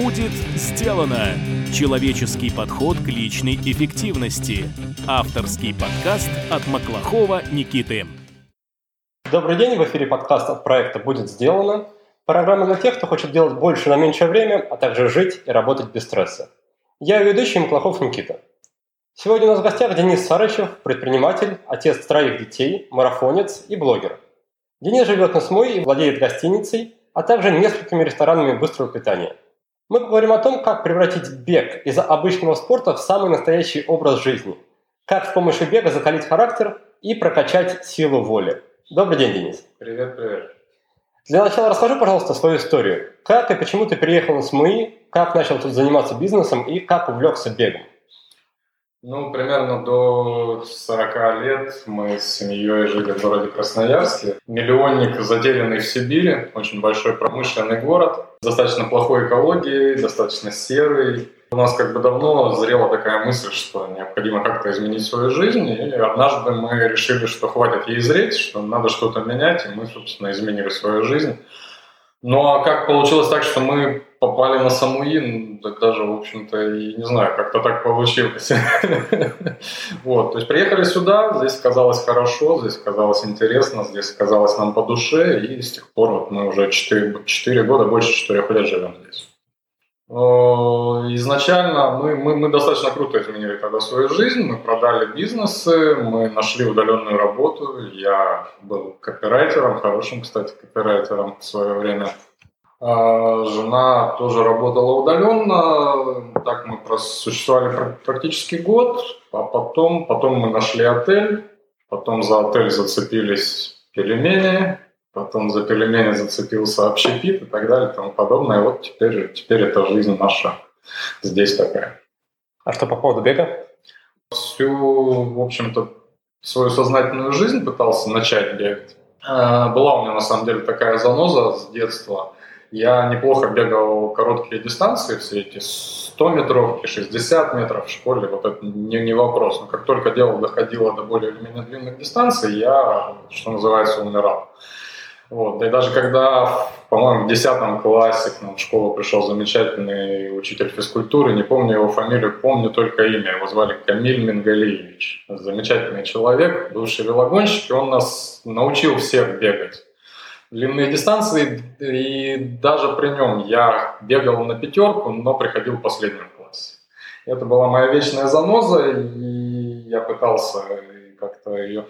Будет сделано! Человеческий подход к личной эффективности. Авторский подкаст от Маклахова Никиты. Добрый день, в эфире подкаст от проекта «Будет сделано». Программа для тех, кто хочет делать больше на меньшее время, а также жить и работать без стресса. Я ведущий Маклахов Никита. Сегодня у нас в гостях Денис Сарычев, предприниматель, отец троих детей, марафонец и блогер. Денис живет на СМОИ и владеет гостиницей, а также несколькими ресторанами быстрого питания. Мы поговорим о том, как превратить бег из обычного спорта в самый настоящий образ жизни, как с помощью бега закалить характер и прокачать силу воли. Добрый день, Денис. Привет, привет. Для начала расскажи, пожалуйста, свою историю. Как и почему ты приехал на СМИ, как начал тут заниматься бизнесом и как увлекся бегом? Ну, примерно до 40 лет мы с семьей жили в городе Красноярске. Миллионник, затерянный в Сибири, очень большой промышленный город, достаточно плохой экологией, достаточно серый. У нас как бы давно зрела такая мысль, что необходимо как-то изменить свою жизнь, и однажды мы решили, что хватит ей зреть, что надо что-то менять, и мы, собственно, изменили свою жизнь. Ну а как получилось так, что мы попали на Самуин, так даже, в общем-то, и не знаю, как-то так получилось. Вот, то есть приехали сюда, здесь казалось хорошо, здесь казалось интересно, здесь казалось нам по душе, и с тех пор вот мы уже 4, 4 года, больше 4 лет живем здесь. Изначально мы, мы, мы достаточно круто изменили тогда свою жизнь. Мы продали бизнесы, мы нашли удаленную работу. Я был копирайтером, хорошим, кстати, копирайтером в свое время. А жена тоже работала удаленно. Так мы просуществовали практически год. А потом, потом мы нашли отель. Потом за отель зацепились пельмени потом за пельмени зацепился общепит и так далее и тому подобное. И вот теперь, теперь эта жизнь наша здесь такая. А что по поводу бега? Всю, в общем-то, свою сознательную жизнь пытался начать бегать. А, была у меня на самом деле такая заноза с детства. Я неплохо бегал короткие дистанции, все эти 100 метров, 60 метров в школе, вот это не, не вопрос. Но как только дело доходило до более или менее длинных дистанций, я, что называется, умирал. Вот. И даже когда, по-моему, в 10 классе к нам в школу пришел замечательный учитель физкультуры, не помню его фамилию, помню только имя, его звали Камиль Мингалиевич. Замечательный человек, бывший велогонщик, и он нас научил всех бегать. Длинные дистанции, и даже при нем я бегал на пятерку, но приходил в последнем классе. Это была моя вечная заноза, и я пытался как-то ее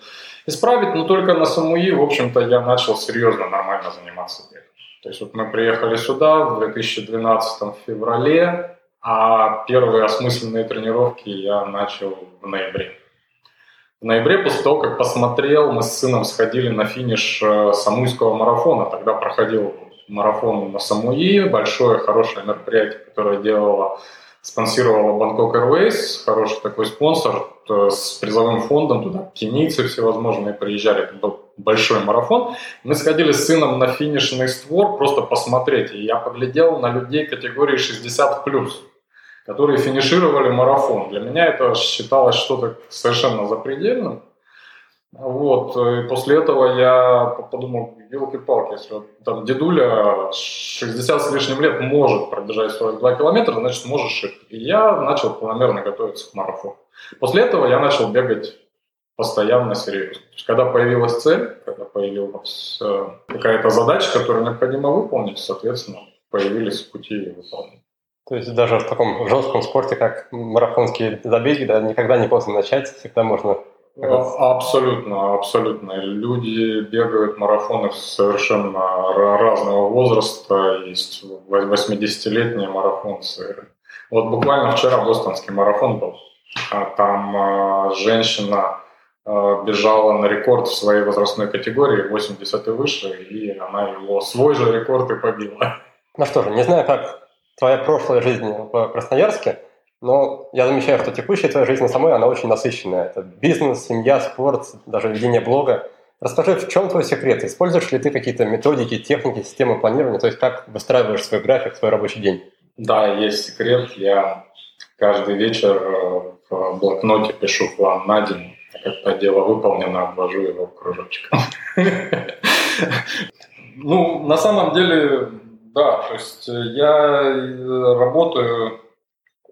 исправить, но только на Самуи, в общем-то, я начал серьезно, нормально заниматься бегом. То есть вот мы приехали сюда в 2012 феврале, а первые осмысленные тренировки я начал в ноябре. В ноябре, после того, как посмотрел, мы с сыном сходили на финиш э, Самуйского марафона. Тогда проходил марафон на Самуи, большое, хорошее мероприятие, которое делала спонсировала Bangkok Airways, хороший такой спонсор с призовым фондом, туда кенийцы всевозможные приезжали, это был большой марафон. Мы сходили с сыном на финишный створ просто посмотреть, и я поглядел на людей категории 60+, которые финишировали марафон. Для меня это считалось что-то совершенно запредельным. Вот, и после этого я подумал, елки-палки, если там дедуля 60 с лишним лет может пробежать 42 километра, значит можешь и я начал планомерно готовиться к марафону. После этого я начал бегать постоянно, серьезно. Когда появилась цель, когда появилась э, какая-то задача, которую необходимо выполнить, соответственно, появились пути ее выполнения. То есть даже в таком жестком спорте, как марафонские забеги, да, никогда не поздно начать, всегда можно Абсолютно, абсолютно. Люди бегают марафоны совершенно разного возраста. Есть 80-летние марафонцы. Вот буквально вчера бостонский марафон был. А там а, женщина а, бежала на рекорд в своей возрастной категории 80 и выше, и она его свой же рекорд и побила. Ну что же, не знаю, как твоя прошлая жизнь в Красноярске, но я замечаю, что текущая твоя жизнь самой, она очень насыщенная. Это бизнес, семья, спорт, даже ведение блога. Расскажи, в чем твой секрет? Используешь ли ты какие-то методики, техники, системы планирования? То есть как выстраиваешь свой график, свой рабочий день? Да, есть секрет. Я каждый вечер э, в блокноте пишу план на день. Когда дело выполнено, обвожу его кружочком. Ну, на самом деле, Да, то есть я работаю,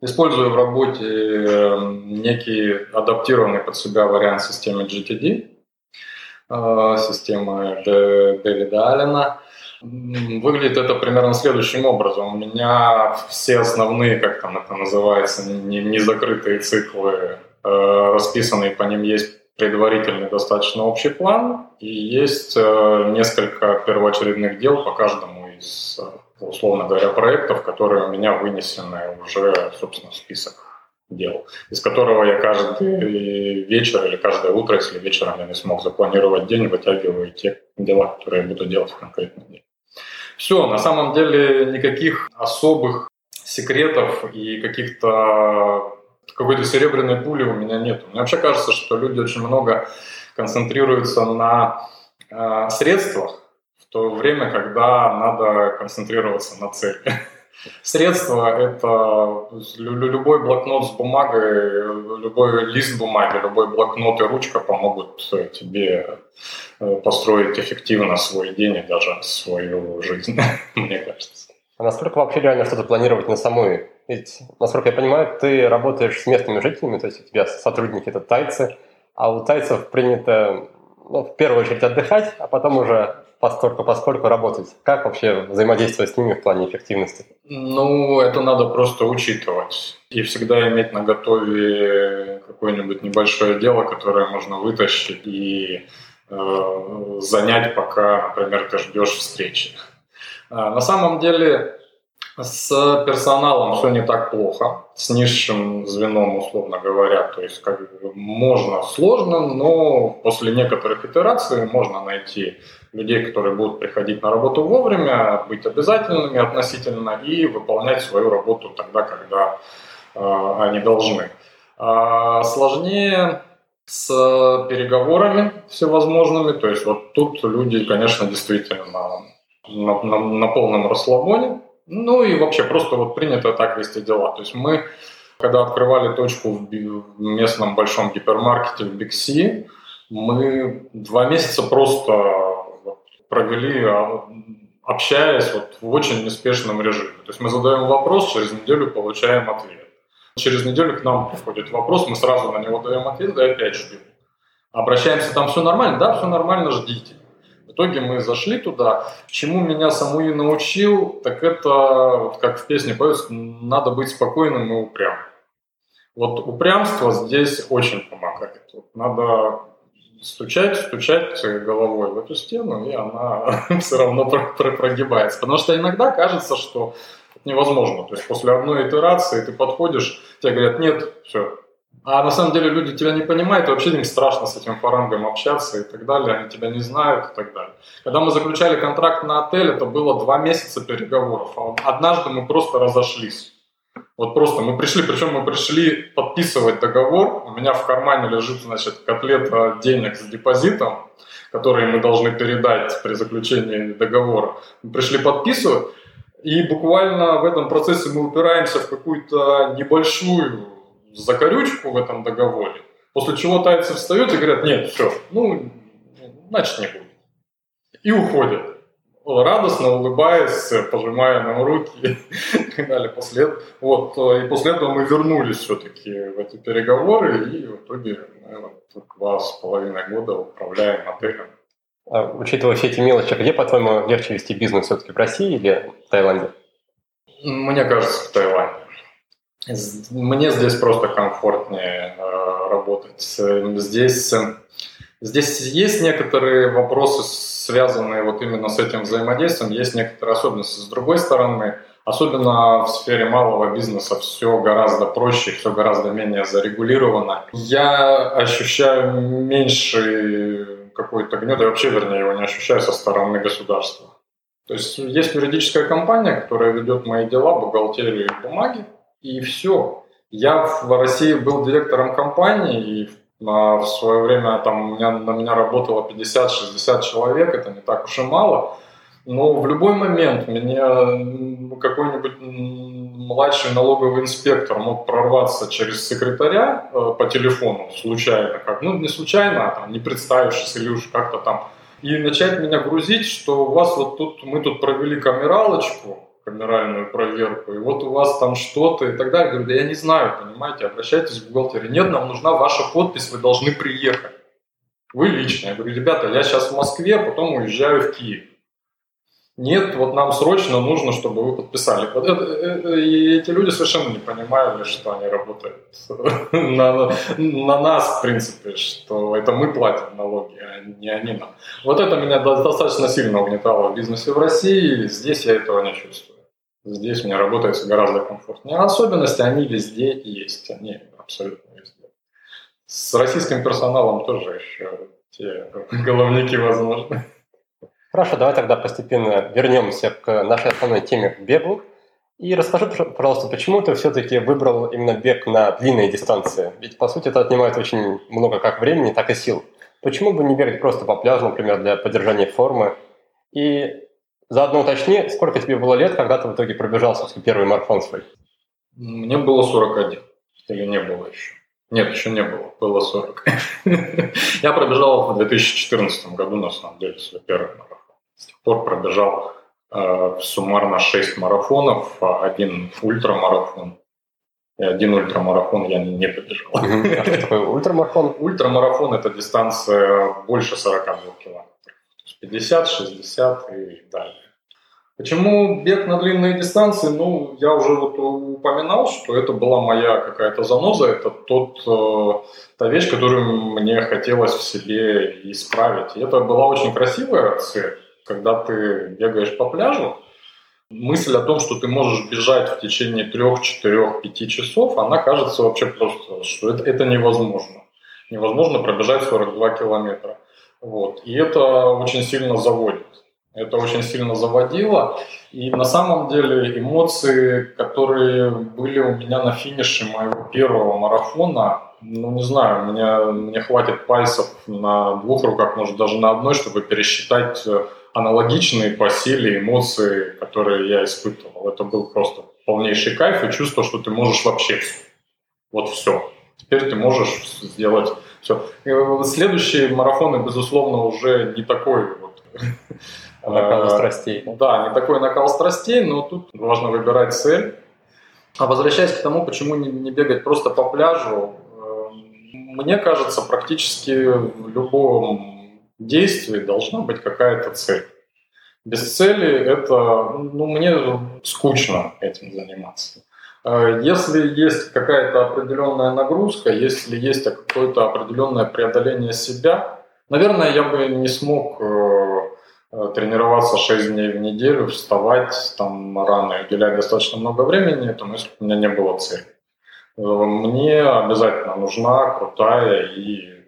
использую в работе некий адаптированный под себя вариант системы GTD, системы Дэвида Аллена. Выглядит это примерно следующим образом. У меня все основные, как там это называется, незакрытые циклы э, расписанные по ним есть предварительный достаточно общий план и есть э, несколько первоочередных дел по каждому из, условно говоря, проектов, которые у меня вынесены уже, собственно, в список дел, из которого я каждый вечер или каждое утро, если вечером я не смог запланировать день, вытягиваю те дела, которые я буду делать в конкретный день. Все, на самом деле никаких особых секретов и каких-то какой-то серебряной пули у меня нет. Мне вообще кажется, что люди очень много концентрируются на э, средствах, то время, когда надо концентрироваться на цели. Средства – это любой блокнот с бумагой, любой лист бумаги, любой блокнот и ручка помогут тебе э, построить эффективно свой день и даже свою жизнь, мне кажется. А насколько вообще реально что-то планировать на самой? Ведь, насколько я понимаю, ты работаешь с местными жителями, то есть у тебя сотрудники – это тайцы, а у тайцев принято ну, в первую очередь отдыхать, а потом уже постольку поскольку работать. Как вообще взаимодействовать с ними в плане эффективности? Ну, это надо просто учитывать. И всегда иметь на готове какое-нибудь небольшое дело, которое можно вытащить и э, занять, пока, например, ты ждешь встречи. А, на самом деле с персоналом все не так плохо, с низшим звеном, условно говоря. То есть как бы можно сложно, но после некоторых итераций можно найти людей, которые будут приходить на работу вовремя, быть обязательными относительно и выполнять свою работу тогда, когда э, они должны. А сложнее с переговорами всевозможными, то есть вот тут люди, конечно, действительно на, на, на полном расслабоне, ну и вообще просто вот принято так вести дела. То есть мы, когда открывали точку в местном большом гипермаркете в Бикси, мы два месяца просто провели, а, общаясь вот в очень неспешном режиме. То есть мы задаем вопрос, через неделю получаем ответ. Через неделю к нам приходит вопрос, мы сразу на него даем ответ, и опять ждем. Обращаемся, там все нормально? Да, все нормально, ждите. В итоге мы зашли туда. Чему меня Самуи научил, так это, вот как в песне поется, надо быть спокойным и упрямым. Вот упрямство здесь очень помогает. Вот надо стучать, стучать головой в эту стену, и она все равно прогибается. Потому что иногда кажется, что невозможно. То есть после одной итерации ты подходишь, тебе говорят, нет, все. А на самом деле люди тебя не понимают, и вообще им страшно с этим фарангом общаться и так далее, они тебя не знают и так далее. Когда мы заключали контракт на отель, это было два месяца переговоров. А однажды мы просто разошлись. Вот просто мы пришли, причем мы пришли подписывать договор. У меня в кармане лежит, значит, котлета денег с депозитом, которые мы должны передать при заключении договора. Мы пришли подписывать, и буквально в этом процессе мы упираемся в какую-то небольшую закорючку в этом договоре, после чего тайцы встают и говорят, нет, все, ну, значит не будет. И уходят радостно улыбаясь, пожимая нам руки и так далее. После, вот, и после этого мы вернулись все-таки в эти переговоры, и в итоге наверное, два с половиной года управляем отелем. А, учитывая все эти мелочи, где, по-твоему, легче вести бизнес все-таки в России или в Таиланде? Мне кажется, в Таиланде. Мне здесь просто комфортнее э, работать. Здесь Здесь есть некоторые вопросы, связанные вот именно с этим взаимодействием, есть некоторые особенности. С другой стороны, особенно в сфере малого бизнеса, все гораздо проще, все гораздо менее зарегулировано. Я ощущаю меньше какой-то гнет, я вообще, вернее, его не ощущаю со стороны государства. То есть есть юридическая компания, которая ведет мои дела, бухгалтерию и бумаги, и все. Я в России был директором компании, и в свое время там, у меня, на меня работало 50-60 человек, это не так уж и мало. Но в любой момент мне какой-нибудь младший налоговый инспектор мог прорваться через секретаря э, по телефону случайно, как, ну не случайно, а там, не представившись или уж как-то там, и начать меня грузить, что у вас вот тут, мы тут провели камералочку, камеральную проверку, и вот у вас там что-то и так далее. Говорю, да я не знаю, понимаете, обращайтесь в бухгалтерию. Нет, нам нужна ваша подпись, вы должны приехать. Вы лично. Я говорю, ребята, я сейчас в Москве, потом уезжаю в Киев. Нет, вот нам срочно нужно, чтобы вы подписали. Вот это, это, и эти люди совершенно не понимали, что они работают на, на нас, в принципе, что это мы платим налоги, а не они нам. Вот это меня достаточно сильно угнетало в бизнесе в России, здесь я этого не чувствую. Здесь мне работается гораздо комфортнее. Особенности, они везде есть, они абсолютно везде. С российским персоналом тоже еще те головники возможны. Хорошо, давай тогда постепенно вернемся к нашей основной теме бегу. И расскажи, пожалуйста, почему ты все-таки выбрал именно бег на длинные дистанции? Ведь, по сути, это отнимает очень много как времени, так и сил. Почему бы не бегать просто по пляжу, например, для поддержания формы? И заодно уточни, сколько тебе было лет, когда ты в итоге пробежал, собственно, первый марафон свой? Мне было 41. Или не было еще? Нет, еще не было. Было 40. Я пробежал в 2014 году, на самом деле, свой первый марафон. С тех пор пробежал э, суммарно 6 марафонов, а один ультрамарафон. И один ультрамарафон я не побежал. А что такое ультрамарафон? Ультрамарафон – это дистанция больше 42 километров. 50, 60 и далее. Почему бег на длинные дистанции? Ну, я уже вот упоминал, что это была моя какая-то заноза, это тот, э, та вещь, которую мне хотелось в себе исправить. И это была очень красивая цель, когда ты бегаешь по пляжу, мысль о том, что ты можешь бежать в течение трех, четырех, пяти часов, она кажется вообще просто, что это, это невозможно. Невозможно пробежать 42 километра. Вот. И это очень сильно заводит. Это очень сильно заводило. И на самом деле эмоции, которые были у меня на финише моего первого марафона, ну не знаю, мне, мне хватит пальцев на двух руках, может даже на одной, чтобы пересчитать э, аналогичные по силе эмоции, которые я испытывал. Это был просто полнейший кайф и чувство, что ты можешь вообще все. Вот все. Теперь ты можешь сделать все. Следующие марафоны, безусловно, уже не такой вот накал э, страстей. Да, не такой накал страстей, но тут важно выбирать цель. А возвращаясь к тому, почему не, не бегать просто по пляжу, э, мне кажется, практически в любом действий должна быть какая-то цель. Без цели это, ну, мне скучно этим заниматься. Э, если есть какая-то определенная нагрузка, если есть какое-то определенное преодоление себя, наверное, я бы не смог э, э, тренироваться 6 дней в неделю, вставать там рано и уделять достаточно много времени этому, если бы у меня не было цели. Мне обязательно нужна крутая и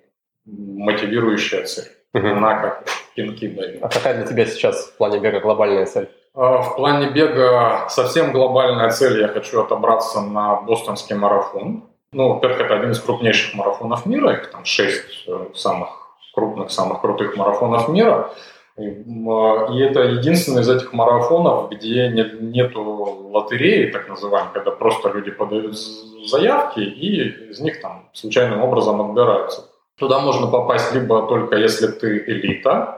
мотивирующая цель. Она как пинки дает. А какая для тебя сейчас в плане бега глобальная цель? А, в плане бега совсем глобальная цель. Я хочу отобраться на бостонский марафон. Ну, во-первых, это один из крупнейших марафонов мира. Их там шесть э, самых крупных, самых крутых марафонов мира. И а, это единственный из этих марафонов, где нет, нету лотереи, так называемой, когда просто люди подают заявки и из них там случайным образом отбираются. Туда можно попасть либо только если ты элита,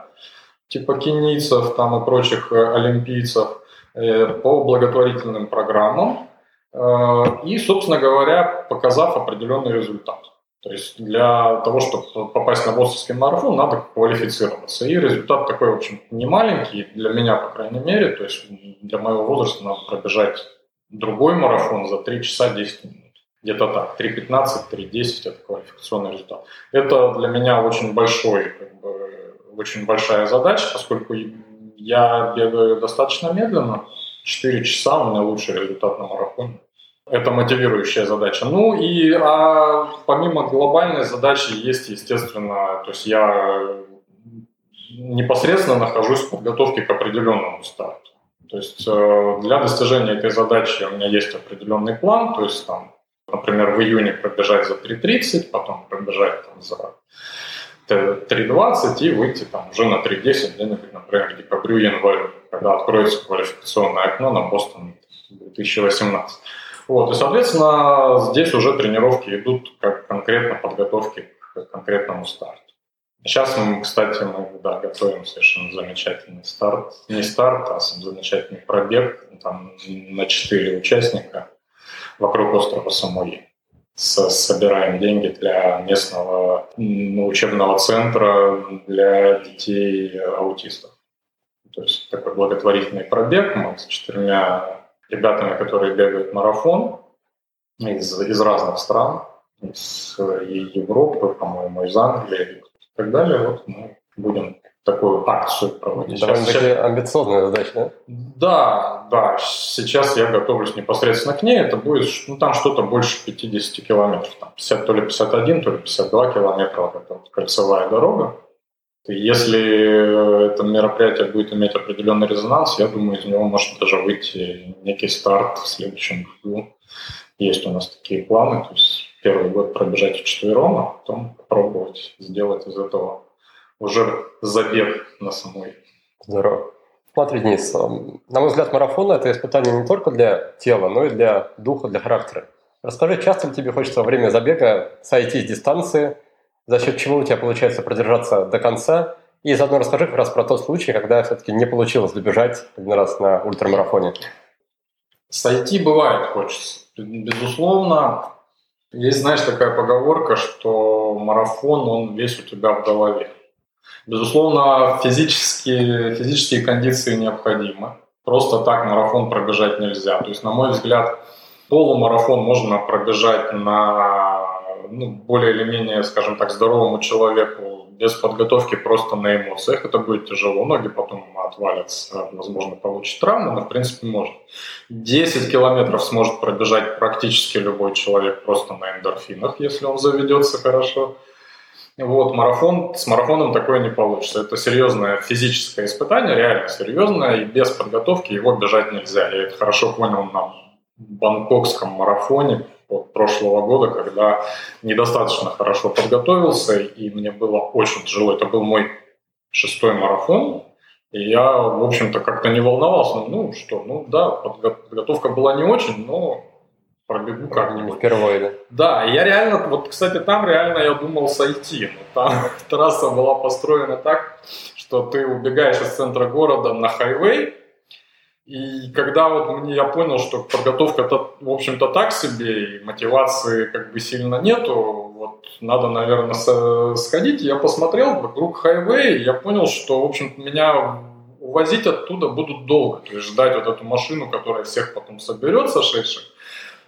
типа кенийцев там и прочих э, олимпийцев, э, по благотворительным программам э, и, собственно говоря, показав определенный результат. То есть для того, чтобы попасть на бостонский марафон, надо квалифицироваться. И результат такой, в общем, не маленький, для меня, по крайней мере. То есть для моего возраста надо пробежать другой марафон за 3 часа 10 минут где-то так, 3.15, 3.10 это квалификационный результат. Это для меня очень большой, как бы, очень большая задача, поскольку я бегаю достаточно медленно, 4 часа у меня лучший результат на марафоне. Это мотивирующая задача. Ну и а помимо глобальной задачи есть, естественно, то есть я непосредственно нахожусь в подготовке к определенному старту. То есть э, для достижения этой задачи у меня есть определенный план, то есть там например, в июне пробежать за 3.30, потом пробежать там, за 3.20 и выйти там уже на 3.10 где-нибудь, например, к декабрю-январю, когда откроется квалификационное окно на Бостон 2018. Вот, и, соответственно, здесь уже тренировки идут как конкретно подготовки к конкретному старту. Сейчас мы, кстати, мы да, готовим совершенно замечательный старт. Не старт, а замечательный пробег там, на четыре участника вокруг острова Самуи. Собираем деньги для местного учебного центра для детей аутистов. То есть такой благотворительный пробег. Мы с четырьмя ребятами, которые бегают марафон из, из разных стран, из Европы, по-моему, из Англии, и так далее. Вот мы будем такую акцию проводить. Довольно-таки сейчас... амбициозная задача, да? Да, да. Сейчас я готовлюсь непосредственно к ней. Это будет, ну, там что-то больше 50 километров. Там 50, то ли 51, то ли 52 километра. Вот эта вот кольцевая дорога. И если это мероприятие будет иметь определенный резонанс, я думаю, из него может даже выйти некий старт в следующем году. Есть у нас такие планы. То есть первый год пробежать вчетвером, а потом попробовать сделать из этого уже забег на самой. Здорово. Смотри, Денис, на мой взгляд, марафон – это испытание не только для тела, но и для духа, для характера. Расскажи, часто ли тебе хочется во время забега сойти с дистанции, за счет чего у тебя получается продержаться до конца, и заодно расскажи как раз про тот случай, когда все-таки не получилось добежать один раз на ультрамарафоне. Сойти бывает хочется. Безусловно, есть, знаешь, такая поговорка, что марафон, он весь у тебя в голове. Безусловно, физические, физические кондиции необходимы. Просто так марафон пробежать нельзя. То есть, на мой взгляд, полумарафон можно пробежать на ну, более или менее, скажем так, здоровому человеку без подготовки просто на эмоциях. Это будет тяжело. Ноги потом отвалятся, возможно, получит травму, но в принципе может. 10 километров сможет пробежать практически любой человек просто на эндорфинах, если он заведется хорошо. Вот, марафон, с марафоном такое не получится. Это серьезное физическое испытание, реально серьезное, и без подготовки его бежать нельзя. Я это хорошо понял на бангкокском марафоне прошлого года, когда недостаточно хорошо подготовился, и мне было очень тяжело. Это был мой шестой марафон, и я, в общем-то, как-то не волновался. Ну что, ну да, подготовка была не очень, но пробегу как-нибудь. Впервые, да? Да, я реально, вот, кстати, там реально я думал сойти. Но там трасса была построена так, что ты убегаешь из центра города на хайвей, и когда вот мне, я понял, что подготовка-то, в общем-то, так себе, и мотивации как бы сильно нету, вот надо, наверное, сходить, я посмотрел вокруг хайвей, я понял, что, в общем-то, меня увозить оттуда будут долго, то есть ждать вот эту машину, которая всех потом соберет сошедших,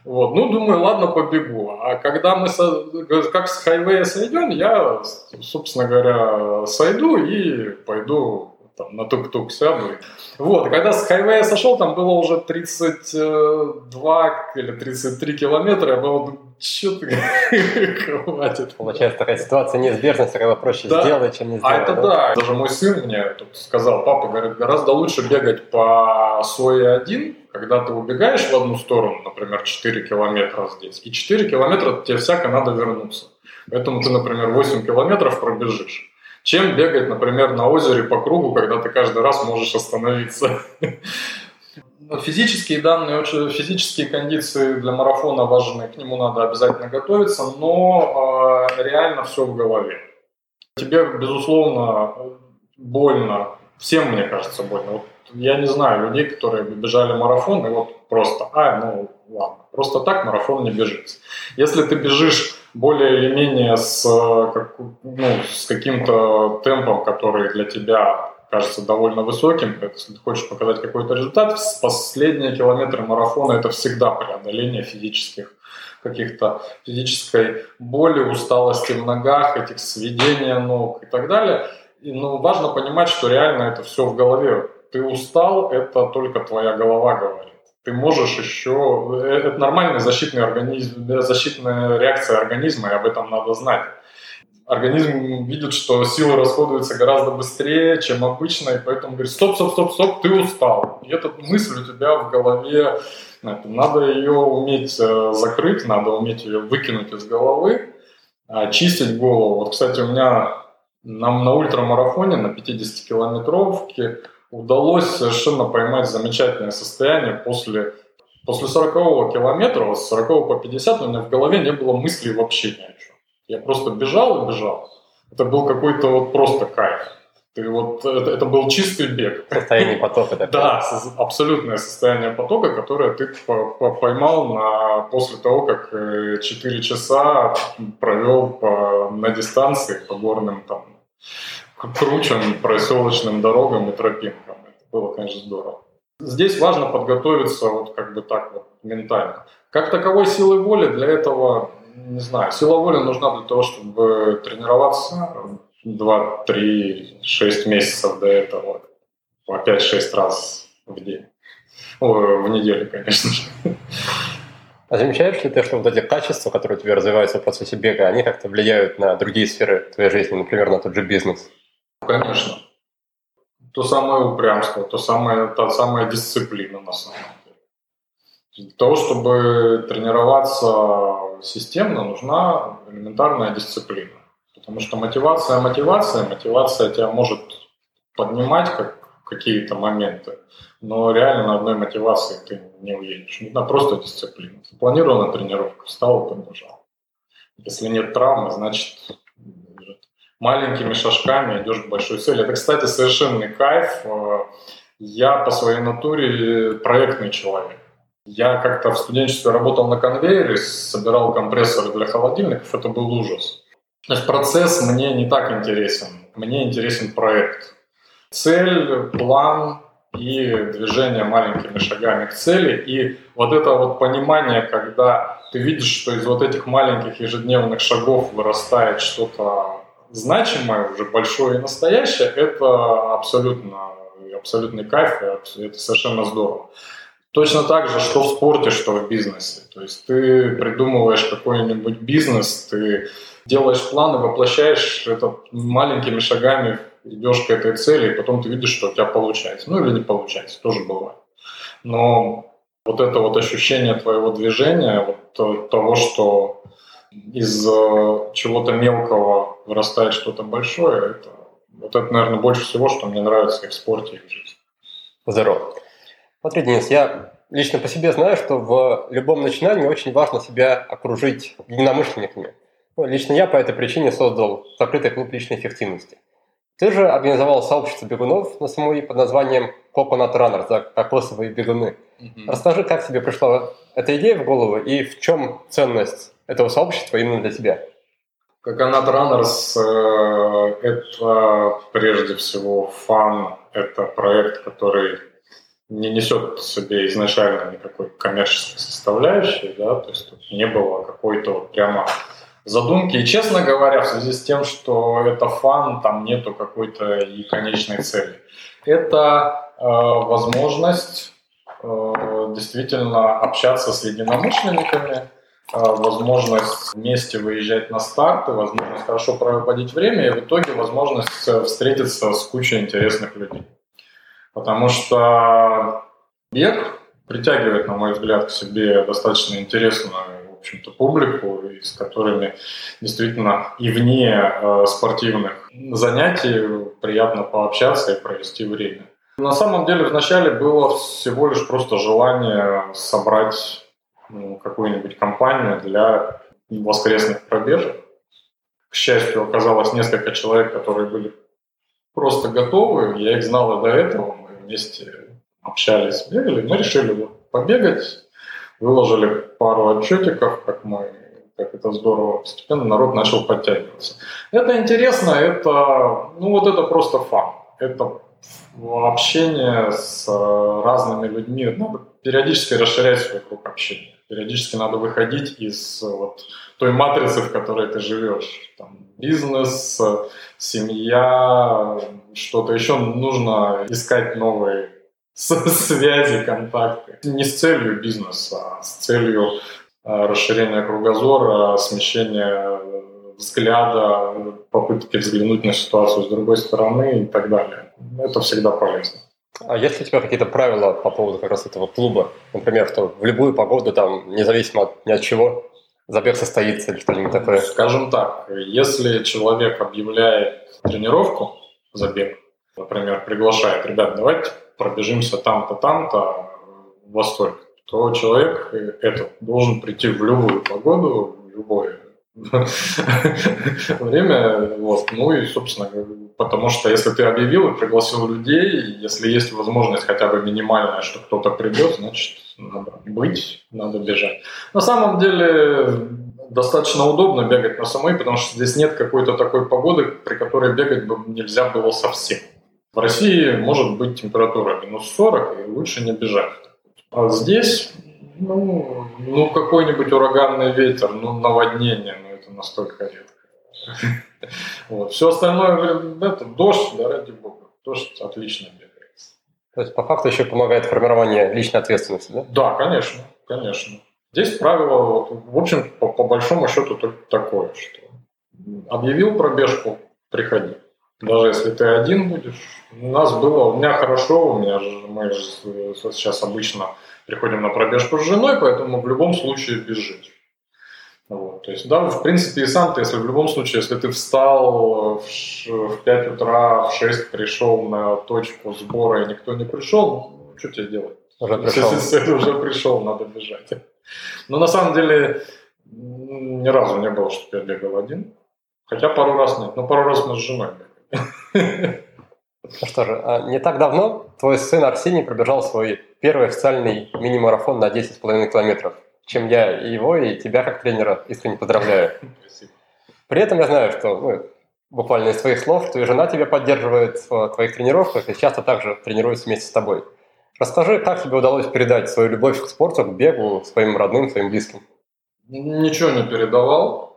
вот, ну, думаю, ладно, побегу. А когда мы со, как с хайвея сойдем, я, собственно говоря, сойду и пойду там, на тук-тук сяду. Вот, когда с хайвея сошел, там было уже 32 или 33 километра, я был, что ты, хватит. Получается такая ситуация неизбежности, когда проще да. сделать, чем не сделать. А это да? да. Даже мой сын мне тут сказал, папа, говорит, гораздо лучше бегать по сое один, когда ты убегаешь в одну сторону, например, 4 километра здесь, и 4 километра тебе всяко надо вернуться. Поэтому ты, например, 8 километров пробежишь чем бегать, например, на озере по кругу, когда ты каждый раз можешь остановиться. Физические данные, физические кондиции для марафона важны, к нему надо обязательно готовиться, но э, реально все в голове. Тебе, безусловно, больно, всем, мне кажется, больно. Вот я не знаю людей, которые бежали марафон, и вот просто, а, ну ладно, просто так марафон не бежится. Если ты бежишь более или менее с, как, ну, с каким-то темпом, который для тебя кажется довольно высоким, если ты хочешь показать какой-то результат, последние километры марафона это всегда преодоление физических каких-то физической боли, усталости в ногах, этих сведения ног и так далее. И, ну, важно понимать, что реально это все в голове ты устал, это только твоя голова говорит. Ты можешь еще... Э, это нормальная защитная, организм, защитная реакция организма, и об этом надо знать. Организм видит, что силы расходуются гораздо быстрее, чем обычно, и поэтому говорит, стоп, стоп, стоп, стоп, ты устал. И эта мысль у тебя в голове, надо ее уметь э, закрыть, надо уметь ее выкинуть из головы, очистить голову. Вот, кстати, у меня на, на ультрамарафоне, на 50-километровке, удалось совершенно поймать замечательное состояние после, после 40 километра, с 40 по 50 у меня в голове не было мыслей вообще ни о чем. Я просто бежал и бежал. Это был какой-то вот просто кайф. Ты вот, это, это был чистый бег. Состояние потока. Такое. Да, абсолютное состояние потока, которое ты поймал на, после того, как 4 э, часа провел по, на дистанции по горным там кручам, проселочным дорогам и тропинкам. Это было, конечно, здорово. Здесь важно подготовиться вот как бы так вот ментально. Как таковой силы воли для этого, не знаю, сила воли нужна для того, чтобы тренироваться 2, 3, 6 месяцев до этого по 5-6 раз в день. В неделю, конечно же. А замечаешь ли ты, что вот эти качества, которые у тебя развиваются в процессе бега, они как-то влияют на другие сферы твоей жизни, например, на тот же бизнес? Конечно. То самое упрямство, то самое, та самая дисциплина на самом деле. Для того, чтобы тренироваться системно, нужна элементарная дисциплина. Потому что мотивация, мотивация, мотивация тебя может поднимать как какие-то моменты, но реально на одной мотивации ты не уедешь. Нужна просто дисциплина. Запланирована тренировка, встал и побежал. Если нет травмы, значит маленькими шажками идешь к большой цели. Это, кстати, совершенный кайф. Я по своей натуре проектный человек. Я как-то в студенчестве работал на конвейере, собирал компрессоры для холодильников. Это был ужас. Значит, процесс мне не так интересен. Мне интересен проект. Цель, план и движение маленькими шагами к цели. И вот это вот понимание, когда ты видишь, что из вот этих маленьких ежедневных шагов вырастает что-то значимое, уже большое и настоящее, это абсолютно, абсолютный кайф, это совершенно здорово. Точно так же, что в спорте, что в бизнесе. То есть ты придумываешь какой-нибудь бизнес, ты делаешь планы, воплощаешь это маленькими шагами, идешь к этой цели, и потом ты видишь, что у тебя получается. Ну или не получается, тоже бывает. Но вот это вот ощущение твоего движения, вот того, что из э, чего-то мелкого вырастает что-то большое, это, вот это, наверное, больше всего, что мне нравится и в спорте, и в жизни. Здорово. Смотри, Денис, я лично по себе знаю, что в любом начинании очень важно себя окружить единомышленниками. Ну, лично я по этой причине создал закрытый клуб личной эффективности. Ты же организовал сообщество бегунов на самой под названием Coconut Runner, за кокосовые бегуны. Mm-hmm. Расскажи, как тебе пришла эта идея в голову и в чем ценность этого сообщества именно для тебя? Coconut Runners э, – это прежде всего фан, это проект, который не несет в себе изначально никакой коммерческой составляющей, да, то есть тут не было какой-то вот прямо задумки. И, честно говоря, в связи с тем, что это фан, там нету какой-то и конечной цели. Это э, возможность э, действительно общаться с единомышленниками, возможность вместе выезжать на старты, возможность хорошо проводить время и в итоге возможность встретиться с кучей интересных людей. Потому что бег притягивает, на мой взгляд, к себе достаточно интересную общем-то, публику, с которыми действительно и вне э, спортивных занятий приятно пообщаться и провести время. На самом деле вначале было всего лишь просто желание собрать какую-нибудь компанию для воскресных пробежек. К счастью, оказалось несколько человек, которые были просто готовы. Я их знал и до этого. Мы вместе общались, бегали. Мы решили вот побегать выложили пару отчетиков, как мы как это здорово, постепенно народ начал подтягиваться. Это интересно, это, ну вот это просто фан. Это общение с разными людьми. Надо периодически расширять свой круг общения. Периодически надо выходить из вот той матрицы, в которой ты живешь. Там, бизнес, семья, что-то еще. Нужно искать новые связи, контакты. Не с целью бизнеса, а с целью э, расширения кругозора, смещения взгляда, попытки взглянуть на ситуацию с другой стороны и так далее. Это всегда полезно. А есть ли у тебя какие-то правила по поводу как раз этого клуба? Например, что в любую погоду, там, независимо от ни от чего, забег состоится или что-нибудь такое? Скажем так, если человек объявляет тренировку, забег, например, приглашает, ребят, давайте пробежимся там-то, там-то во столько, то человек этот должен прийти в любую погоду, в любое время. Вот. Ну и, собственно, потому что если ты объявил и пригласил людей, если есть возможность хотя бы минимальная, что кто-то придет, значит, надо быть, надо бежать. На самом деле, достаточно удобно бегать на самой, потому что здесь нет какой-то такой погоды, при которой бегать бы нельзя было совсем. В России может быть температура минус 40, и лучше не бежать. А здесь, ну, ну какой-нибудь ураганный ветер, ну, наводнение, настолько редко. Вот. Все остальное, это дождь, да, ради бога. Дождь отлично бегается. То есть, по факту еще помогает формирование личной ответственности, да? Да, конечно, конечно. Здесь правило, вот, в общем, по, по большому счету только такое, что объявил пробежку, приходи. Даже если ты один будешь. У нас было, у меня хорошо, у меня же, мы же сейчас обычно приходим на пробежку с женой, поэтому в любом случае бежишь. Вот, то есть, да, в принципе, и сам ты, если в любом случае, если ты встал в, в 5 утра, в 6 пришел на точку сбора, и никто не пришел, ну, что тебе делать? Уже пришел. Если, если уже пришел, надо бежать. Но на самом деле ни разу не было, что я бегал один. Хотя пару раз нет. Но пару раз мы с женой бегали. Ну что же, а не так давно твой сын Арсений пробежал свой первый официальный мини-марафон на 10,5 километров, чем я и его, и тебя как тренера искренне поздравляю. Спасибо. При этом я знаю, что ну, буквально из твоих слов, что и жена тебя поддерживает в твоих тренировках и часто также тренируется вместе с тобой. Расскажи, как тебе удалось передать свою любовь к спорту, к бегу своим родным, своим близким? Ничего не передавал.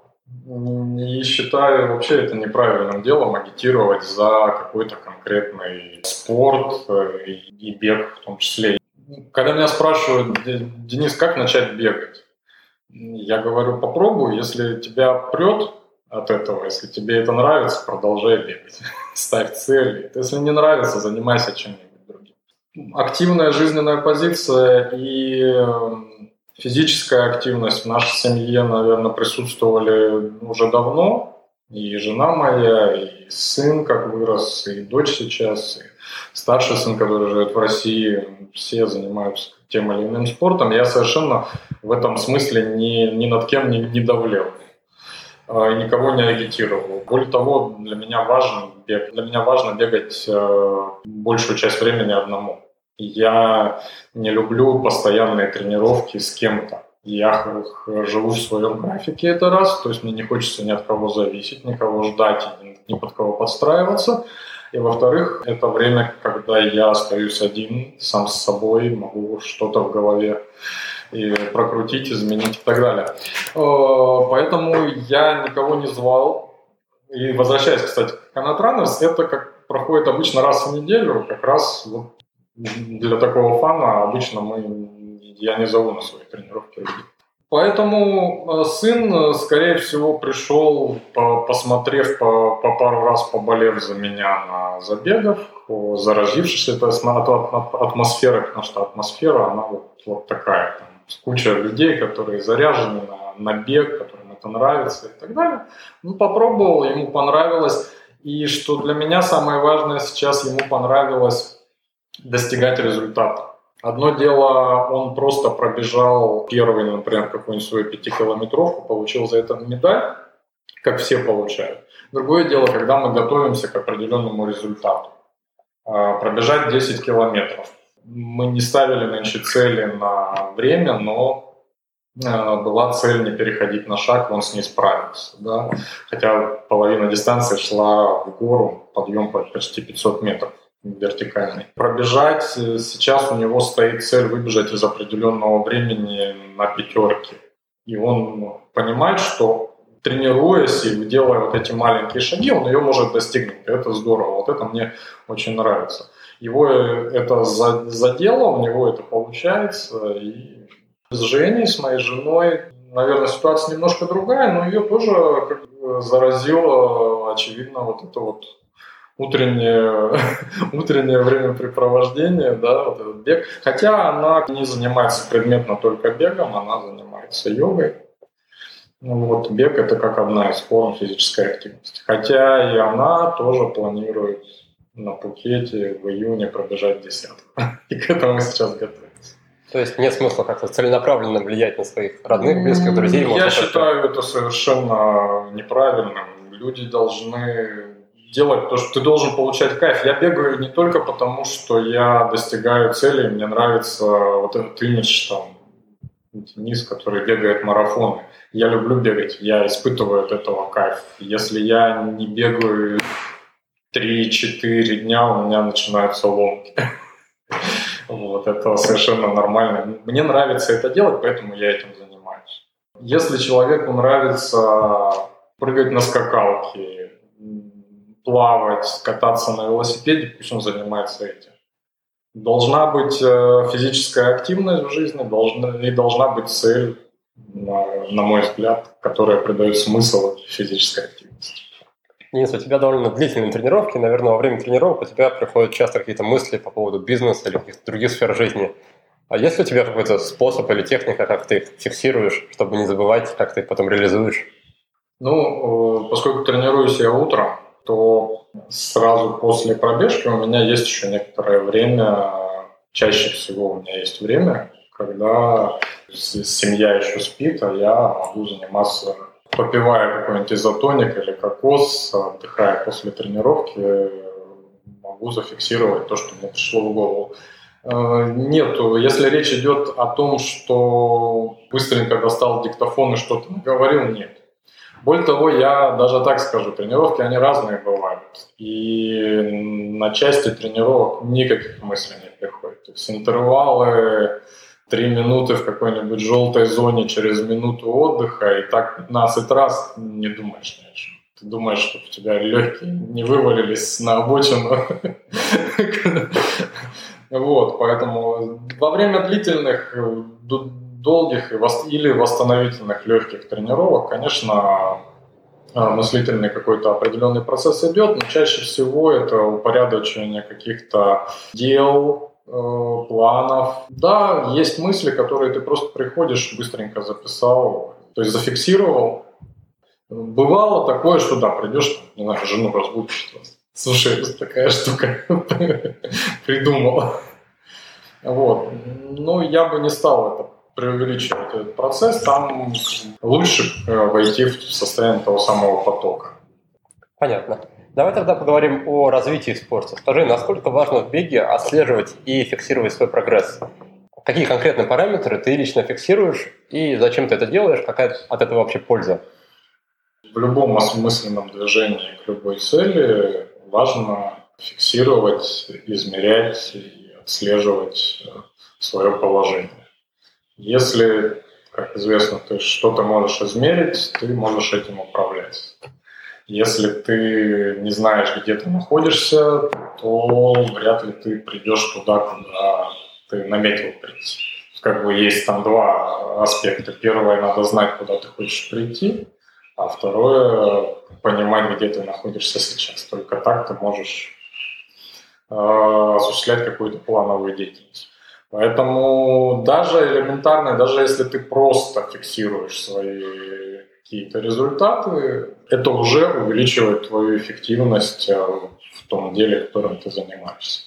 И считаю вообще это неправильным делом агитировать за какой-то конкретный спорт э, и бег в том числе. Когда меня спрашивают, Денис, как начать бегать? Я говорю, попробуй, если тебя прет от этого, если тебе это нравится, продолжай бегать. Ставь цели. Если не нравится, занимайся чем-нибудь активная жизненная позиция и эм, физическая активность в нашей семье, наверное, присутствовали уже давно. И жена моя, и сын как вырос, и дочь сейчас, и старший сын, который живет в России, все занимаются тем или иным спортом. Я совершенно в этом смысле ни, ни над кем не, не давлел а, никого не агитировал. Более того, для меня важен бег. Для меня важно бегать э, большую часть времени одному. Я не люблю постоянные тренировки с кем-то. Я живу в своем графике, это раз, то есть мне не хочется ни от кого зависеть, никого ждать, ни под кого подстраиваться. И во-вторых, это время, когда я остаюсь один, сам с собой, могу что-то в голове и прокрутить, изменить и так далее. Э, поэтому я никого не звал. И возвращаясь, кстати, к Канатранерс, это как проходит обычно раз в неделю, как раз вот для такого фана обычно мы, я не зову на свои тренировки людей. Поэтому э, сын, э, скорее всего, пришел, посмотрев по, по пару раз, поболев за меня на забегах, заразившись этой атмосферой, потому что атмосфера, она вот, вот такая. Там, куча людей, которые заряжены на, на бег, которым это нравится и так далее. Ну, попробовал, ему понравилось. И что для меня самое важное сейчас, ему понравилось достигать результата. Одно дело, он просто пробежал первый, например, какую-нибудь свою пятикилометровку, получил за это медаль, как все получают. Другое дело, когда мы готовимся к определенному результату. А, пробежать 10 километров. Мы не ставили меньше цели на время, но а, была цель не переходить на шаг, он с ней справился. Да? Хотя половина дистанции шла в гору, подъем почти 500 метров вертикальный. Пробежать, э, сейчас у него стоит цель выбежать из определенного времени на пятерке. И он ну, понимает, что тренируясь и делая вот эти маленькие шаги, он ее может достигнуть. Это здорово, вот это мне очень нравится. Его э, это задело, у него это получается. И с Женей, с моей женой, наверное, ситуация немножко другая, но ее тоже заразило, очевидно, вот это вот утреннее, утреннее времяпрепровождение, да, вот этот бег. Хотя она не занимается предметно только бегом, она занимается йогой. Ну, вот бег это как одна из форм физической активности. Хотя и она тоже планирует на Пукете в июне пробежать десятку. И к этому сейчас готовится. То есть нет смысла как-то целенаправленно влиять на своих родных, близких, друзей? Я считаю это совершенно неправильным. Люди должны делать то, что ты должен получать кайф. Я бегаю не только потому, что я достигаю цели, мне нравится вот этот имидж там, Денис, который бегает марафоны. Я люблю бегать, я испытываю от этого кайф. Если я не бегаю 3-4 дня, у меня начинаются ломки. Вот, это совершенно нормально. Мне нравится это делать, поэтому я этим занимаюсь. Если человеку нравится прыгать на скакалке, плавать, кататься на велосипеде, пусть он занимается этим. Должна быть э, физическая активность в жизни, должна, и должна быть цель, на, на мой взгляд, которая придает смысл физической активности. Денис, у тебя довольно длительные тренировки. Наверное, во время тренировок у тебя приходят часто какие-то мысли по поводу бизнеса или каких-то других сфер жизни. А есть ли у тебя какой-то способ или техника, как ты их фиксируешь, чтобы не забывать, как ты их потом реализуешь? Ну, э, поскольку тренируюсь я утром, то сразу после пробежки у меня есть еще некоторое время, чаще всего у меня есть время, когда семья еще спит, а я могу заниматься, попивая какой-нибудь изотоник или кокос, отдыхая после тренировки, могу зафиксировать то, что мне пришло в голову. Э, нет, если речь идет о том, что быстренько достал диктофон и что-то говорил, нет. Более того, я даже так скажу, тренировки, они разные бывают. И на части тренировок никаких мыслей не приходит. То есть интервалы, три минуты в какой-нибудь желтой зоне через минуту отдыха, и так 15 раз не думаешь ни о чем. Ты думаешь, что у тебя легкие не вывалились на обочину. Вот, поэтому во время длительных долгих или восстановительных легких тренировок, конечно, а, мыслительный какой-то определенный процесс идет, но чаще всего это упорядочение каких-то дел, э, планов. Да, есть мысли, которые ты просто приходишь, быстренько записал, то есть зафиксировал. Бывало такое, что да, придешь, не знаю, жену разбудишь. Слушай, такая штука придумала. Вот. Но я бы не стал это преувеличивать этот процесс, там лучше э, войти в состояние того самого потока. Понятно. Давай тогда поговорим о развитии спорта. Скажи, насколько важно в беге отслеживать и фиксировать свой прогресс? Какие конкретные параметры ты лично фиксируешь и зачем ты это делаешь? Какая от этого вообще польза? В любом осмысленном движении к любой цели важно фиксировать, измерять и отслеживать э, свое положение. Если, как известно, ты что-то можешь измерить, ты можешь этим управлять. Если ты не знаешь, где ты находишься, то вряд ли ты придешь туда, куда ты наметил прийти. Как бы есть там два аспекта. Первое, надо знать, куда ты хочешь прийти, а второе, понимать, где ты находишься сейчас. Только так ты можешь э, осуществлять какую-то плановую деятельность. Поэтому даже элементарно, даже если ты просто фиксируешь свои какие-то результаты, это уже увеличивает твою эффективность э, в том деле, которым ты занимаешься.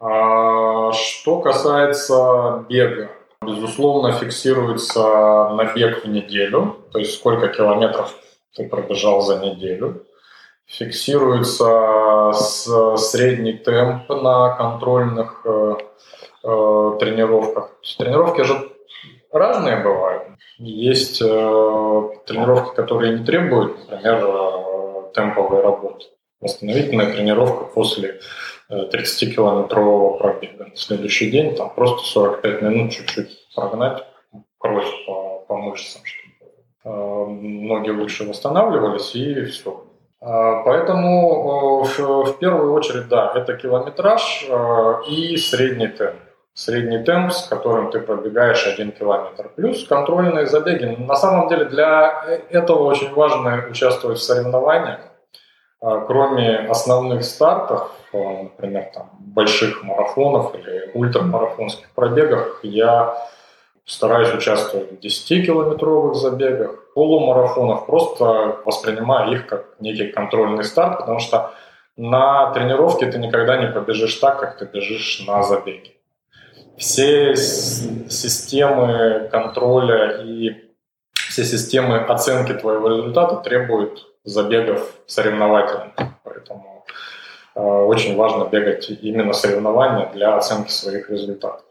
А что касается бега, безусловно, фиксируется набег в неделю, то есть сколько километров ты пробежал за неделю. Фиксируется средний темп на контрольных э, тренировках. Тренировки же разные бывают. Есть э, тренировки, которые не требуют, например, э, темповой работы. Восстановительная тренировка после 30-километрового э, пробега. На следующий день там просто 45 минут чуть-чуть прогнать кровь по, по мышцам, чтобы э, ноги лучше восстанавливались и все. А, поэтому э, в, в первую очередь, да, это километраж э, и средний темп средний темп, с которым ты пробегаешь один километр. Плюс контрольные забеги. На самом деле для этого очень важно участвовать в соревнованиях. А, кроме основных стартов, а, например, там, больших марафонов или ультрамарафонских пробегах, я стараюсь участвовать в 10-километровых забегах, полумарафонах, просто воспринимаю их как некий контрольный старт, потому что на тренировке ты никогда не побежишь так, как ты бежишь на забеге. Все системы контроля и все системы оценки твоего результата требуют забегов соревновательных. Поэтому э, очень важно бегать именно соревнования для оценки своих результатов.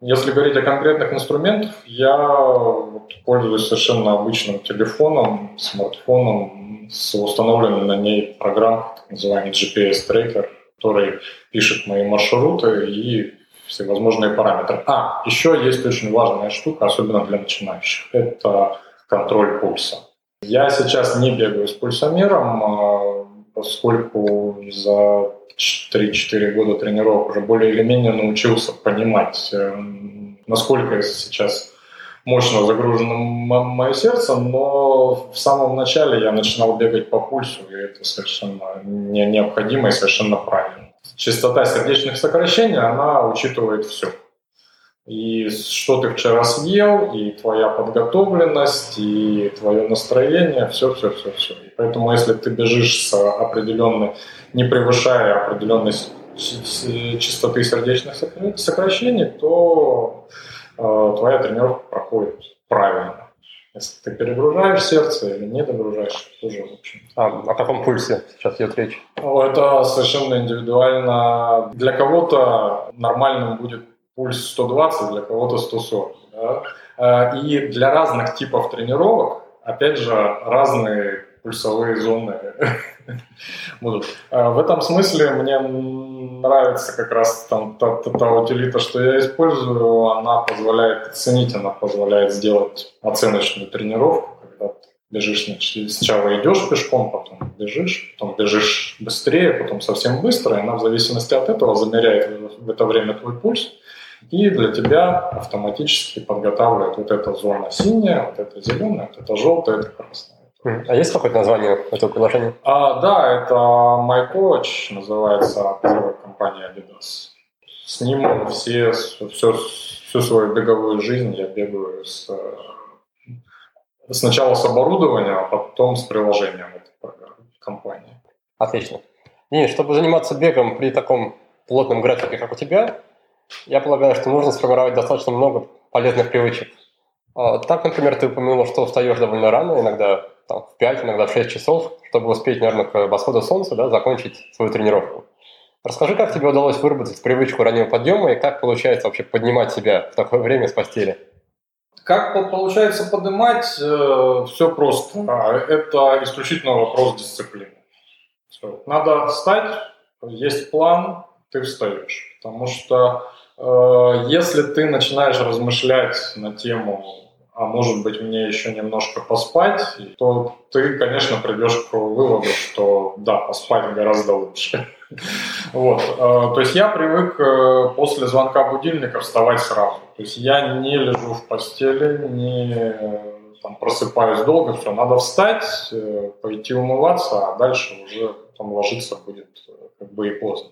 Если говорить о конкретных инструментах, я вот пользуюсь совершенно обычным телефоном, смартфоном с установленной на ней программой, так называемый GPS-трекер, который пишет мои маршруты и всевозможные параметры. А, еще есть очень важная штука, особенно для начинающих. Это контроль пульса. Я сейчас не бегаю с пульсомером, а, поскольку за 3-4 года тренировок уже более или менее научился понимать, э, насколько сейчас мощно загружено мое сердце, но в самом начале я начинал бегать по пульсу, и это совершенно не необходимо и совершенно правильно. Частота сердечных сокращений, она учитывает все. И что ты вчера съел, и твоя подготовленность, и твое настроение, все, все, все, все. И поэтому, если ты бежишь с определенной, не превышая определенной частоты сердечных сокращений, то э, твоя тренировка проходит правильно. Если ты перегружаешь сердце или не догружаешь, тоже в общем. А о каком пульсе сейчас идет речь? Это совершенно индивидуально. Для кого-то нормальным будет пульс 120, для кого-то 140. Да? Э, и для разных типов тренировок, опять же, разные пульсовые зоны будут. Э, в этом смысле мне нравится как раз там та, та, та утилита, что я использую, она позволяет оценить, она позволяет сделать оценочную тренировку, когда ты бежишь, значит, сначала идешь пешком, потом бежишь, потом бежишь быстрее, потом совсем быстро, и она в зависимости от этого замеряет в это время твой пульс, и для тебя автоматически подготавливает вот эта зона синяя, вот эта зеленая, вот эта желтая, это красная. А есть какое-то название этого приложения? А, да, это MyCoach, называется компания Adidas. С ним все, все, всю свою беговую жизнь я бегаю с, сначала с оборудованием, а потом с приложением этой компании. Отлично. И чтобы заниматься бегом при таком плотном графике, как у тебя, я полагаю, что нужно сформировать достаточно много полезных привычек. А, так, например, ты упомянул, что встаешь довольно рано, иногда там, в 5, иногда в 6 часов, чтобы успеть, наверное, к восходу солнца да, закончить свою тренировку. Расскажи, как тебе удалось выработать привычку раннего подъема и как получается вообще поднимать себя в такое время с постели? Как получается поднимать? Э, все просто. Это исключительно вопрос дисциплины. Надо встать, есть план, ты встаешь. Потому что э, если ты начинаешь размышлять на тему а может быть мне еще немножко поспать, то ты, конечно, придешь к выводу, что да, поспать гораздо лучше. Вот. Э, то есть я привык э, после звонка будильника вставать сразу. То есть я не лежу в постели, не э, там, просыпаюсь долго, все, надо встать, пойти умываться, а дальше уже там ложиться будет как бы и поздно.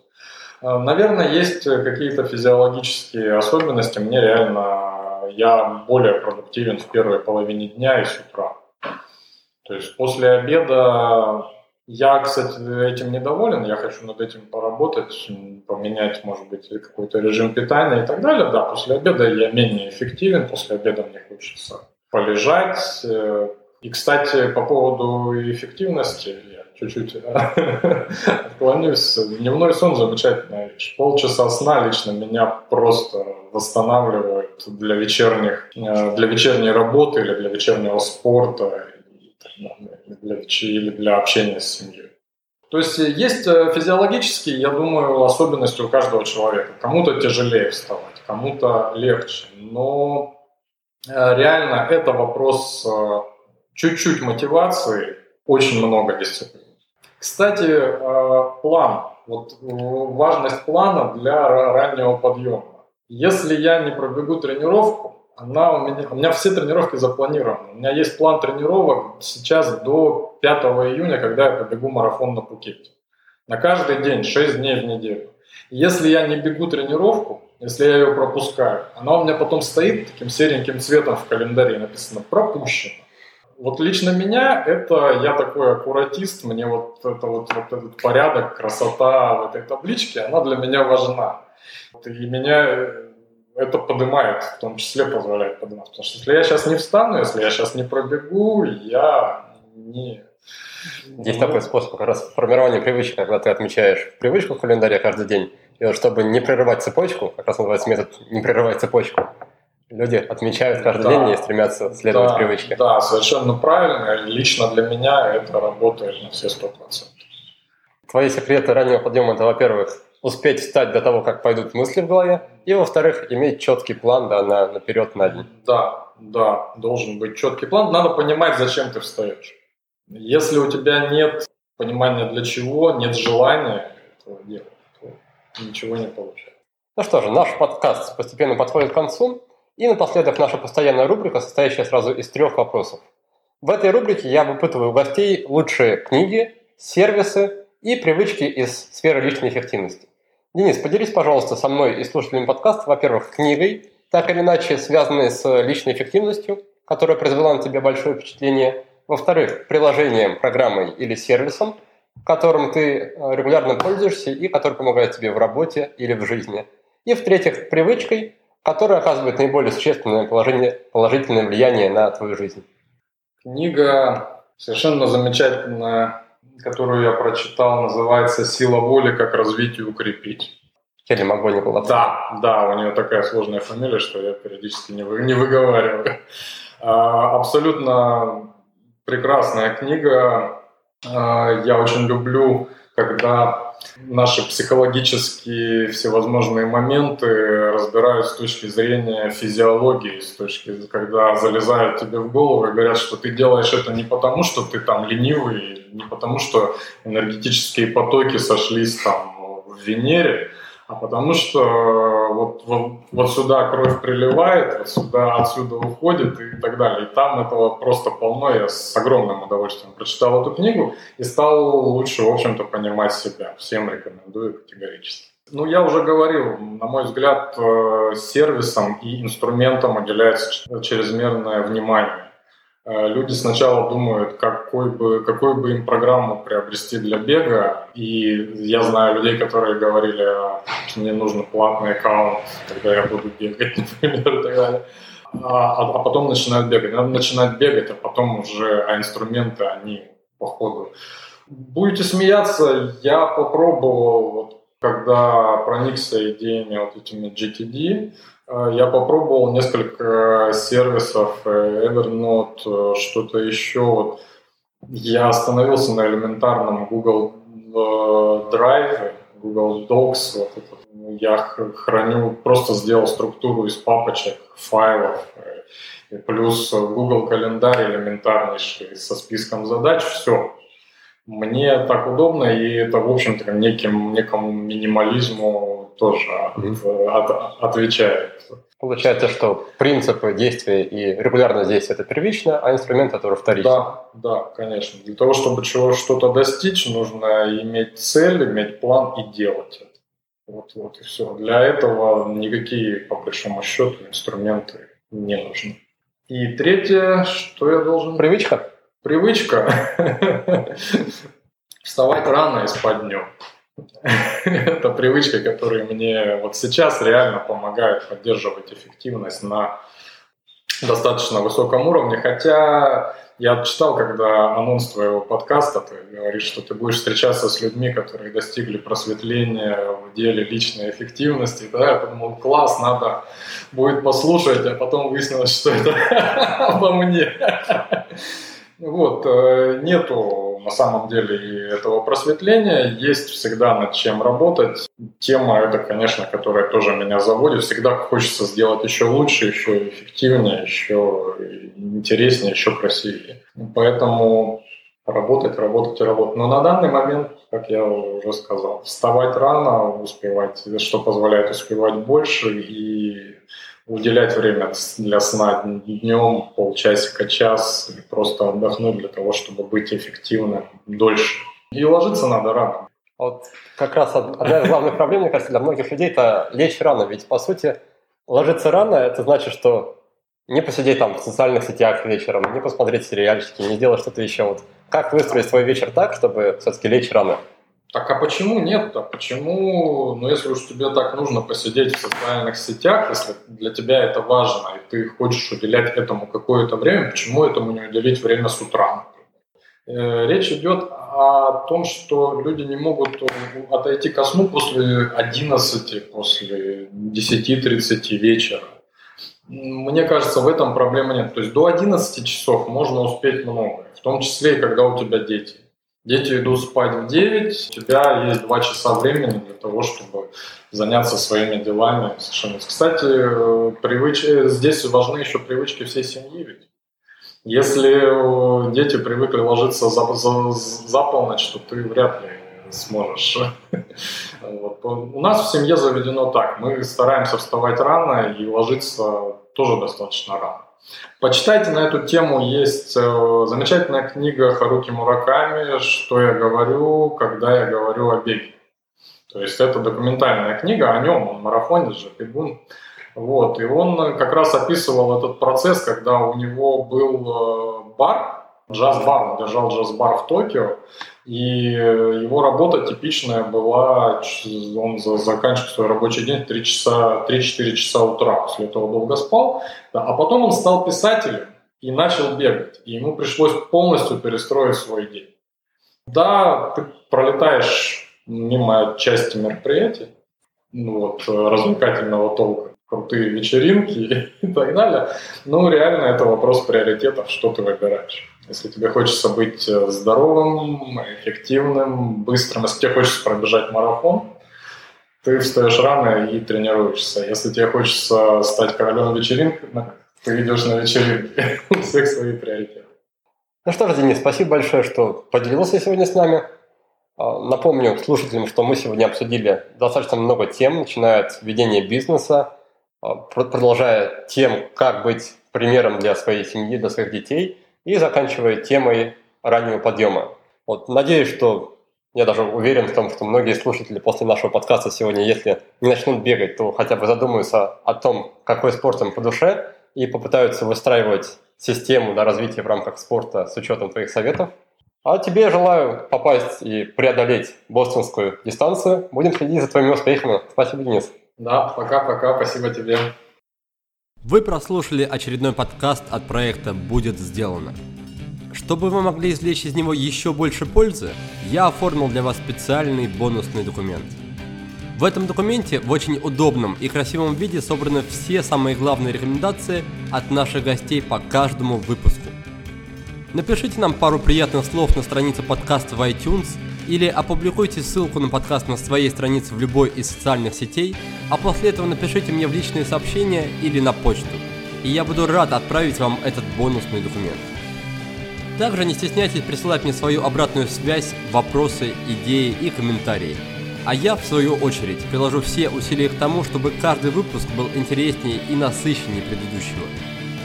Наверное, есть какие-то физиологические особенности. Мне реально я более продуктивен в первой половине дня и с утра. То есть после обеда я, кстати, этим недоволен, я хочу над этим поработать, поменять, может быть, какой-то режим питания и так далее. Да, после обеда я менее эффективен, после обеда мне хочется полежать. И, кстати, по поводу эффективности, чуть-чуть отклонюсь. Дневной сон замечательная вещь. Полчаса сна лично меня просто восстанавливает для вечерних, э, для вечерней работы или для вечернего спорта или для, общения с семьей. То есть есть э, физиологические, я думаю, особенности у каждого человека. Кому-то тяжелее вставать, кому-то легче. Но э, реально это вопрос чуть-чуть мотивации, очень много дисциплин. Кстати, э, план. Вот э, важность плана для раннего подъема. Если я не пробегу тренировку, она у меня, у меня все тренировки запланированы. У меня есть план тренировок сейчас до 5 июня, когда я побегу марафон на Пукете. На каждый день, 6 дней в неделю. Если я не бегу тренировку, если я ее пропускаю, она у меня потом стоит таким сереньким цветом в календаре, написано «пропущено». Вот лично меня, это я такой аккуратист, мне вот, это вот, вот этот порядок, красота в этой табличке, она для меня важна. И меня это поднимает, в том числе позволяет поднимать. Потому что если я сейчас не встану, если я сейчас не пробегу, я не... Есть ну, такой способ как раз формирования привычки, когда ты отмечаешь привычку в календаре каждый день, и вот чтобы не прерывать цепочку, как раз называется метод «не прерывать цепочку», люди отмечают каждый да, день и стремятся следовать да, привычке. Да, совершенно правильно. Лично для меня это работает на все сто процентов. Твои секреты раннего подъема – это, во-первых, успеть встать до того, как пойдут мысли в голове, и, во-вторых, иметь четкий план да, на, наперед на день. Да, да, должен быть четкий план. Надо понимать, зачем ты встаешь. Если у тебя нет понимания для чего, нет желания этого делать, то ничего не получается. Ну что же, наш подкаст постепенно подходит к концу. И напоследок наша постоянная рубрика, состоящая сразу из трех вопросов. В этой рубрике я выпытываю у гостей лучшие книги, сервисы и привычки из сферы личной эффективности. Денис, поделись, пожалуйста, со мной и слушателями подкаста, во-первых, книгой, так или иначе связанной с личной эффективностью, которая произвела на тебя большое впечатление. Во-вторых, приложением, программой или сервисом, которым ты э, регулярно пользуешься и который помогает тебе в работе или в жизни. И в-третьих, привычкой, которая оказывает наиболее существенное положительное влияние на твою жизнь. Книга совершенно замечательная которую я прочитал, называется «Сила воли. Как развить и укрепить». Келли Магони была. Да, да, у нее такая сложная фамилия, что я периодически не, вы, не выговариваю. А, абсолютно прекрасная книга. А, я очень люблю, когда наши психологические всевозможные моменты разбирают с точки зрения физиологии, с точки, когда залезают тебе в голову и говорят, что ты делаешь это не потому, что ты там ленивый, не потому, что энергетические потоки сошлись там в Венере, а потому что вот, вот, вот сюда кровь приливает, вот сюда отсюда уходит и так далее. И там этого просто полно. Я с огромным удовольствием прочитал эту книгу и стал лучше, в общем-то, понимать себя. Всем рекомендую категорически. Ну, я уже говорил, на мой взгляд, э, сервисам и инструментам уделяется чрезмерное внимание. Э, люди сначала думают, какой бы, какую бы им программу приобрести для бега. И я знаю людей, которые говорили, что мне нужен платный аккаунт, когда я буду бегать, например, и так далее. А, а, а потом начинают бегать. Надо начинать бегать, а потом уже, а инструменты, они по ходу. Будете смеяться, я попробовал, вот, когда проникся идеями вот этими GTD, я попробовал несколько сервисов, э, Evernote, э, что-то еще. Я остановился на элементарном Google Drive, Google Docs. Вот этот. Я храню, просто сделал структуру из папочек, файлов, плюс Google календарь элементарнейший со списком задач. Все. Мне так удобно, и это, в общем-то, неким, некому минимализму тоже mm-hmm. от, отвечает. Получается, что принципы действия и регулярность действия – это первично, а инструмент – это вторично. Да, да, конечно. Для того, чтобы чего, что-то достичь, нужно иметь цель, иметь план и делать это. Вот, вот и все. Для этого никакие, по большому счету, инструменты не нужны. И третье, что я должен... Привычка? Привычка. Вставать рано и спать днем. Это привычка, которая мне вот сейчас реально помогает поддерживать эффективность на достаточно высоком уровне. Хотя я читал, когда анонс твоего подкаста, ты говоришь, что ты будешь встречаться с людьми, которые достигли просветления в деле личной эффективности. Да, я подумал, класс, надо будет послушать, а потом выяснилось, что это обо мне. Вот, э, нету на самом деле этого просветления, есть всегда над чем работать. Тема это, конечно, которая тоже меня заводит. Всегда хочется сделать еще лучше, еще эффективнее, еще интереснее, еще красивее. Поэтому работать, работать и работать. Но на данный момент, как я уже сказал, вставать рано, успевать, что позволяет успевать больше и уделять время для сна днем, полчасика, час, просто отдохнуть для того, чтобы быть эффективным дольше. И ложиться надо рано. Вот как раз одна из главных проблем, мне кажется, для многих людей это лечь рано. Ведь, по сути, ложиться рано – это значит, что не посидеть там в социальных сетях вечером, не посмотреть сериальчики, не сделать что-то еще. Вот как выстроить свой вечер так, чтобы все-таки лечь рано? Так а почему нет? А почему, ну если уж тебе так нужно посидеть в социальных сетях, если для тебя это важно, и ты хочешь уделять этому какое-то время, почему этому не уделить время с утра? Э, речь идет о том, что люди не могут отойти ко сну после 11, после 10-30 вечера. Мне кажется, в этом проблемы нет. То есть до 11 часов можно успеть многое, в том числе и когда у тебя дети. Дети идут спать в 9, у тебя есть 2 часа времени для того, чтобы заняться своими делами. Совершенно. Кстати, привыч... здесь важны еще привычки всей семьи ведь. Если дети привыкли ложиться за, за, за полночь, то ты вряд ли сможешь. Вот. У нас в семье заведено так. Мы стараемся вставать рано и ложиться тоже достаточно рано. Почитайте на эту тему, есть э, замечательная книга Харуки Мураками «Что я говорю, когда я говорю о беге». То есть это документальная книга о нем, он марафонец же, бегун. Вот, и он как раз описывал этот процесс, когда у него был э, бар, джаз-бар, он держал джаз-бар в Токио, и его работа типичная была, он заканчивал свой рабочий день 3 часа, 3-4 часа утра, после этого долго спал, а потом он стал писателем и начал бегать, и ему пришлось полностью перестроить свой день. Да, ты пролетаешь мимо части мероприятий, ну вот, развлекательного толка, крутые вечеринки и так далее, но реально это вопрос приоритетов, что ты выбираешь. Если тебе хочется быть э, здоровым, эффективным, быстрым, если тебе хочется пробежать марафон, ты встаешь рано и тренируешься. Если тебе хочется стать королем вечеринки, ты идешь на вечеринки. У всех свои приоритеты. Ну что ж, Денис, спасибо большое, что поделился сегодня с нами. А, напомню слушателям, что мы сегодня обсудили достаточно много тем, начиная от ведения бизнеса, а, продолжая тем, как быть примером для своей семьи, для своих детей – и заканчивая темой раннего подъема. Вот, надеюсь, что я даже уверен в том, что многие слушатели после нашего подкаста сегодня, если не начнут бегать, то хотя бы задумаются о том, какой спорт им по душе, и попытаются выстраивать систему на развитие в рамках спорта с учетом твоих советов. А тебе желаю попасть и преодолеть бостонскую дистанцию. Будем следить за твоими успехами. Спасибо, Денис. Да, пока-пока. Спасибо тебе. Вы прослушали очередной подкаст от проекта «Будет сделано». Чтобы вы могли извлечь из него еще больше пользы, я оформил для вас специальный бонусный документ. В этом документе в очень удобном и красивом виде собраны все самые главные рекомендации от наших гостей по каждому выпуску. Напишите нам пару приятных слов на странице подкаста в iTunes – или опубликуйте ссылку на подкаст на своей странице в любой из социальных сетей, а после этого напишите мне в личные сообщения или на почту, и я буду рад отправить вам этот бонусный документ. Также не стесняйтесь присылать мне свою обратную связь, вопросы, идеи и комментарии. А я, в свою очередь, приложу все усилия к тому, чтобы каждый выпуск был интереснее и насыщеннее предыдущего.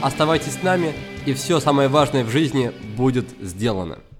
Оставайтесь с нами, и все самое важное в жизни будет сделано.